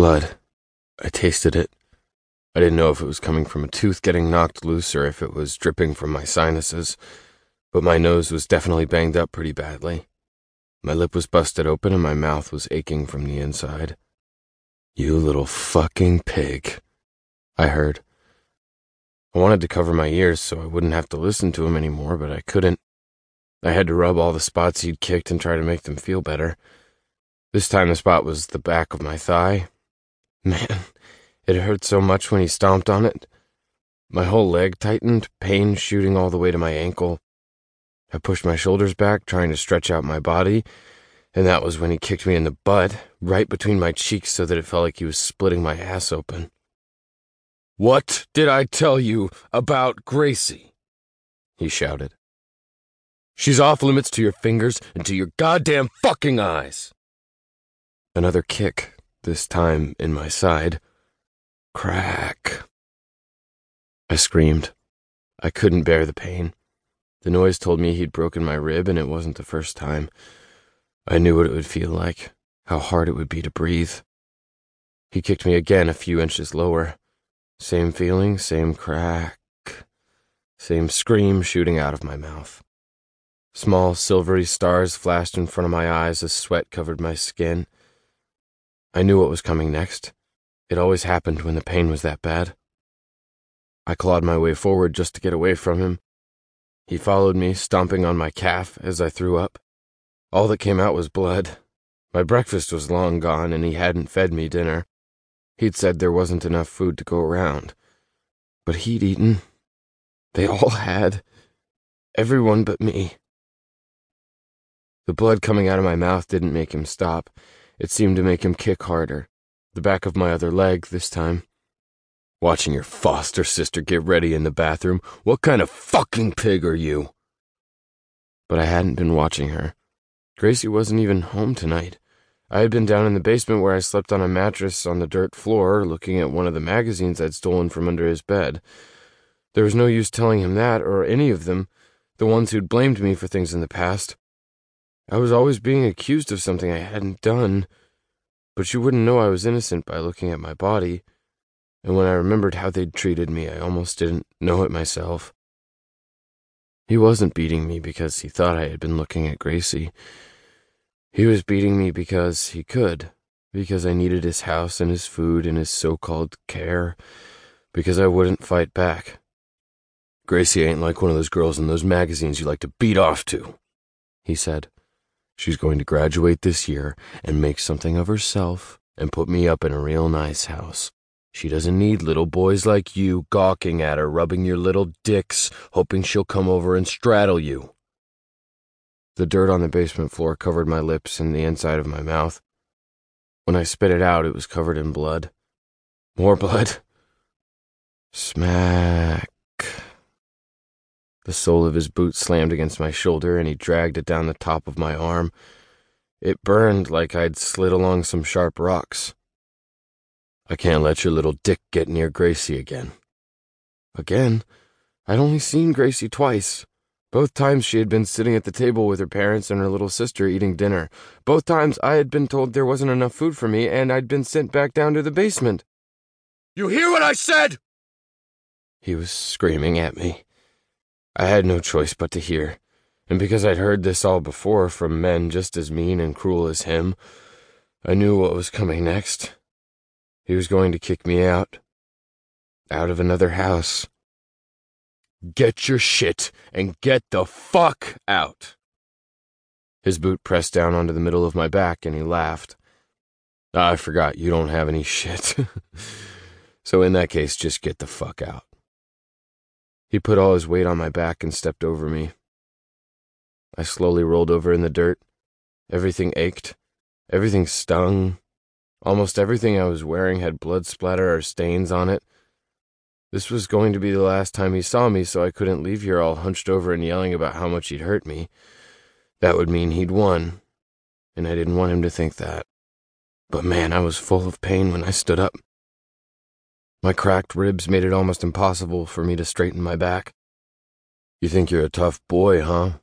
Blood. I tasted it. I didn't know if it was coming from a tooth getting knocked loose or if it was dripping from my sinuses, but my nose was definitely banged up pretty badly. My lip was busted open and my mouth was aching from the inside. You little fucking pig, I heard. I wanted to cover my ears so I wouldn't have to listen to him anymore, but I couldn't. I had to rub all the spots he'd kicked and try to make them feel better. This time the spot was the back of my thigh. Man, it hurt so much when he stomped on it. My whole leg tightened, pain shooting all the way to my ankle. I pushed my shoulders back, trying to stretch out my body, and that was when he kicked me in the butt, right between my cheeks so that it felt like he was splitting my ass open. What did I tell you about Gracie? He shouted. She's off limits to your fingers and to your goddamn fucking eyes. Another kick, this time in my side. Crack. I screamed. I couldn't bear the pain. The noise told me he'd broken my rib, and it wasn't the first time. I knew what it would feel like, how hard it would be to breathe. He kicked me again a few inches lower. Same feeling, same crack, same scream shooting out of my mouth. Small silvery stars flashed in front of my eyes as sweat covered my skin. I knew what was coming next. It always happened when the pain was that bad. I clawed my way forward just to get away from him. He followed me, stomping on my calf as I threw up. All that came out was blood. My breakfast was long gone, and he hadn't fed me dinner. He'd said there wasn't enough food to go around. But he'd eaten. They all had. Everyone but me. The blood coming out of my mouth didn't make him stop. It seemed to make him kick harder. The back of my other leg this time. Watching your foster sister get ready in the bathroom. What kind of fucking pig are you? But I hadn't been watching her. Gracie wasn't even home tonight. I had been down in the basement where I slept on a mattress on the dirt floor, looking at one of the magazines I'd stolen from under his bed. There was no use telling him that, or any of them, the ones who'd blamed me for things in the past. I was always being accused of something I hadn't done, but you wouldn't know I was innocent by looking at my body, and when I remembered how they'd treated me, I almost didn't know it myself. He wasn't beating me because he thought I had been looking at Gracie. He was beating me because he could, because I needed his house and his food and his so called care, because I wouldn't fight back. Gracie ain't like one of those girls in those magazines you like to beat off to, he said. She's going to graduate this year and make something of herself and put me up in a real nice house. She doesn't need little boys like you gawking at her, rubbing your little dicks, hoping she'll come over and straddle you. The dirt on the basement floor covered my lips and the inside of my mouth. When I spit it out, it was covered in blood. More blood. Smack. The sole of his boot slammed against my shoulder, and he dragged it down the top of my arm. It burned like I'd slid along some sharp rocks. I can't let your little dick get near Gracie again. Again? I'd only seen Gracie twice. Both times she had been sitting at the table with her parents and her little sister eating dinner. Both times I had been told there wasn't enough food for me and I'd been sent back down to the basement. You hear what I said? He was screaming at me. I had no choice but to hear, and because I'd heard this all before from men just as mean and cruel as him, I knew what was coming next. He was going to kick me out. Out of another house. Get your shit and get the fuck out. His boot pressed down onto the middle of my back and he laughed. Ah, I forgot you don't have any shit. so in that case, just get the fuck out. He put all his weight on my back and stepped over me. I slowly rolled over in the dirt. Everything ached. Everything stung. Almost everything I was wearing had blood splatter or stains on it. This was going to be the last time he saw me, so I couldn't leave here all hunched over and yelling about how much he'd hurt me. That would mean he'd won, and I didn't want him to think that. But man, I was full of pain when I stood up. My cracked ribs made it almost impossible for me to straighten my back. You think you're a tough boy, huh?